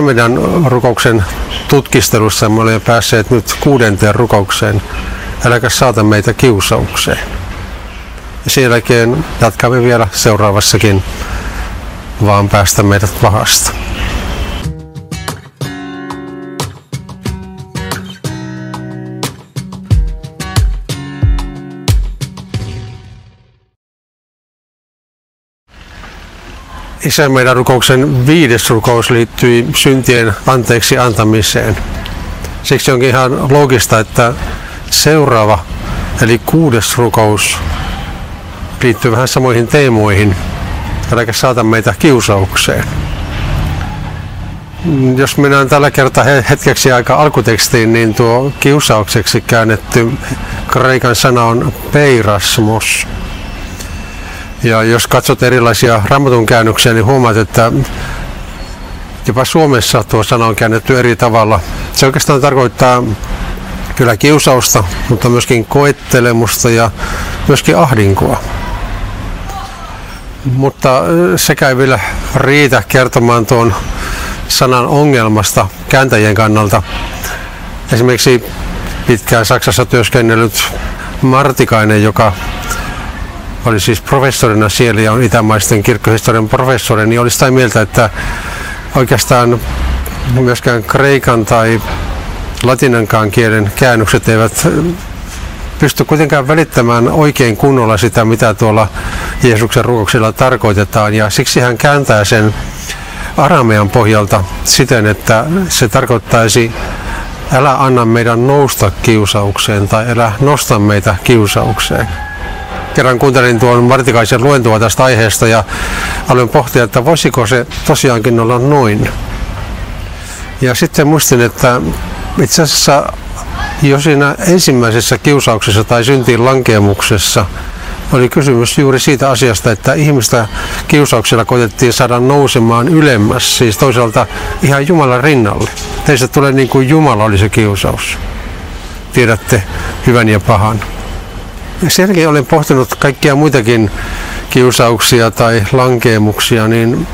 meidän rukouksen tutkistelussa me olemme päässeet nyt kuudenteen rukoukseen. Äläkä saata meitä kiusaukseen. Ja sen jälkeen jatkamme vielä seuraavassakin, vaan päästä meidät pahasta. Isän meidän rukouksen viides rukous liittyy syntien anteeksi antamiseen. Siksi onkin ihan loogista, että seuraava, eli kuudes rukous, liittyy vähän samoihin teemoihin. Äläkä saata meitä kiusaukseen. Jos mennään tällä kertaa hetkeksi aika alkutekstiin, niin tuo kiusaukseksi käännetty kreikan sana on peirasmos. Ja jos katsot erilaisia raamatun käännöksiä, niin huomaat, että jopa Suomessa tuo sana on käännetty eri tavalla. Se oikeastaan tarkoittaa kyllä kiusausta, mutta myöskin koettelemusta ja myöskin ahdinkoa. Mutta sekä ei vielä riitä kertomaan tuon sanan ongelmasta kääntäjien kannalta. Esimerkiksi pitkään Saksassa työskennellyt Martikainen, joka oli siis professorina siellä ja on itämaisten kirkkohistorian professori, niin oli sitä mieltä, että oikeastaan myöskään kreikan tai latinankaan kielen käännökset eivät pysty kuitenkaan välittämään oikein kunnolla sitä, mitä tuolla Jeesuksen rukouksella tarkoitetaan. Ja siksi hän kääntää sen aramean pohjalta siten, että se tarkoittaisi älä anna meidän nousta kiusaukseen tai älä nosta meitä kiusaukseen kerran kuuntelin tuon Martikaisen luentoa tästä aiheesta ja aloin pohtia, että voisiko se tosiaankin olla noin. Ja sitten muistin, että itse asiassa jo siinä ensimmäisessä kiusauksessa tai syntiin lankemuksessa oli kysymys juuri siitä asiasta, että ihmistä kiusauksella koitettiin saada nousemaan ylemmäs, siis toisaalta ihan Jumalan rinnalle. Teistä tulee niin kuin Jumala oli se kiusaus. Tiedätte hyvän ja pahan. Sen jälkeen olen pohtinut kaikkia muitakin kiusauksia tai lankeemuksia, niin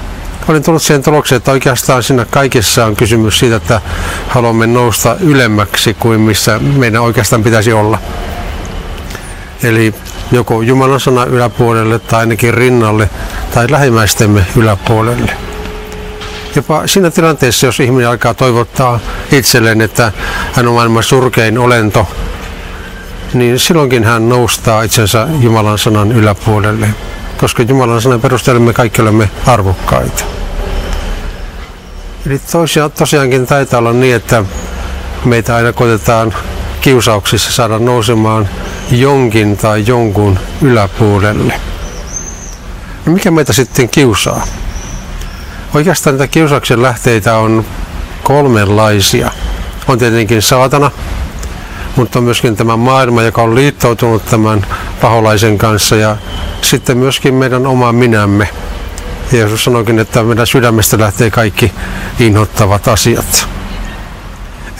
olen tullut siihen tulokseen, että oikeastaan siinä kaikessa on kysymys siitä, että haluamme nousta ylemmäksi kuin missä meidän oikeastaan pitäisi olla. Eli joko Jumalan sana yläpuolelle tai ainakin rinnalle tai lähimmäistemme yläpuolelle. Jopa siinä tilanteessa, jos ihminen alkaa toivottaa itselleen, että hän on maailman surkein olento, niin silloinkin hän noustaa itsensä Jumalan sanan yläpuolelle, koska Jumalan sanan perusteella me kaikki olemme arvokkaita. Eli tosiaan, tosiaankin taitaa olla niin, että meitä aina koitetaan kiusauksissa saada nousemaan jonkin tai jonkun yläpuolelle. No mikä meitä sitten kiusaa? Oikeastaan näitä kiusauksen lähteitä on kolmenlaisia. On tietenkin saatana, mutta myöskin tämä maailma, joka on liittoutunut tämän paholaisen kanssa ja sitten myöskin meidän oma minämme. Jeesus sanoikin, että meidän sydämestä lähtee kaikki inhottavat asiat.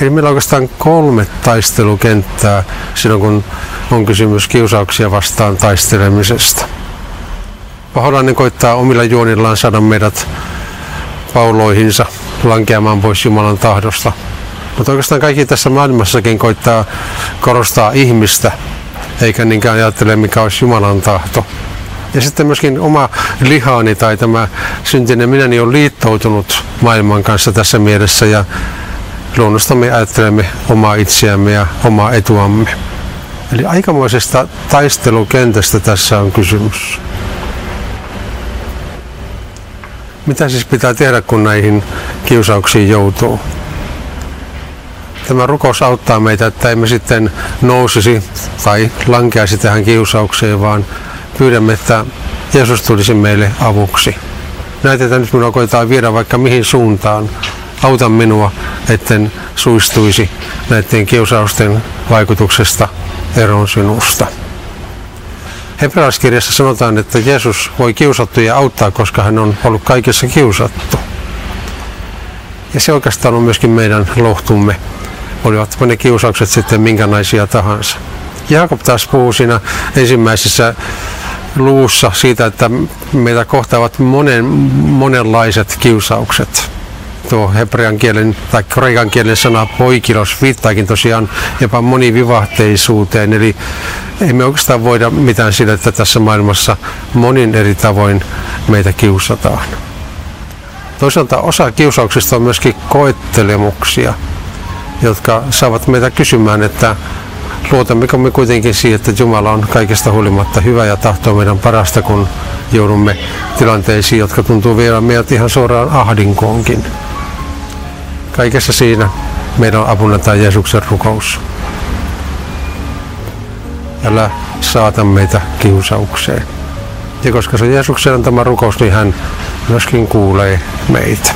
Eli meillä on oikeastaan kolme taistelukenttää silloin, kun on kysymys kiusauksia vastaan taistelemisesta. Paholainen koittaa omilla juonillaan saada meidät pauloihinsa lankeamaan pois Jumalan tahdosta. Mutta oikeastaan kaikki tässä maailmassakin koittaa korostaa ihmistä, eikä niinkään ajattele mikä olisi Jumalan tahto. Ja sitten myöskin oma lihaani tai tämä syntinen minäni on liittoutunut maailman kanssa tässä mielessä ja luonnostamme ajattelemme omaa itseämme ja omaa etuamme. Eli aikamoisesta taistelukentästä tässä on kysymys. Mitä siis pitää tehdä, kun näihin kiusauksiin joutuu? Tämä rukous auttaa meitä, että emme sitten nousisi tai lankeaisi tähän kiusaukseen, vaan pyydämme, että Jeesus tulisi meille avuksi. Näitä, nyt minua koetaan viedä vaikka mihin suuntaan. Auta minua, etten suistuisi näiden kiusausten vaikutuksesta eroon sinusta. Hebrealaiskirjassa sanotaan, että Jeesus voi kiusattuja auttaa, koska hän on ollut kaikessa kiusattu. Ja se oikeastaan on myöskin meidän lohtumme olivat ne kiusaukset sitten minkälaisia tahansa. Jaakob taas puhuu siinä ensimmäisessä luussa siitä, että meitä kohtaavat monen, monenlaiset kiusaukset. tuo hebrean kielen tai kreikan kielen sana poikilos viittaakin tosiaan jopa monivivahteisuuteen. Eli ei me oikeastaan voida mitään sille, että tässä maailmassa monin eri tavoin meitä kiusataan. Toisaalta osa kiusauksista on myöskin koettelemuksia, jotka saavat meitä kysymään, että luotammeko me kuitenkin siihen, että Jumala on kaikesta huolimatta hyvä ja tahtoo meidän parasta, kun joudumme tilanteisiin, jotka tuntuu vielä meidät ihan suoraan ahdinkoonkin. Kaikessa siinä meidän on apuna tämä Jeesuksen rukous. Älä saata meitä kiusaukseen. Ja koska se Jeesuksen antama rukous, niin hän myöskin kuulee meitä.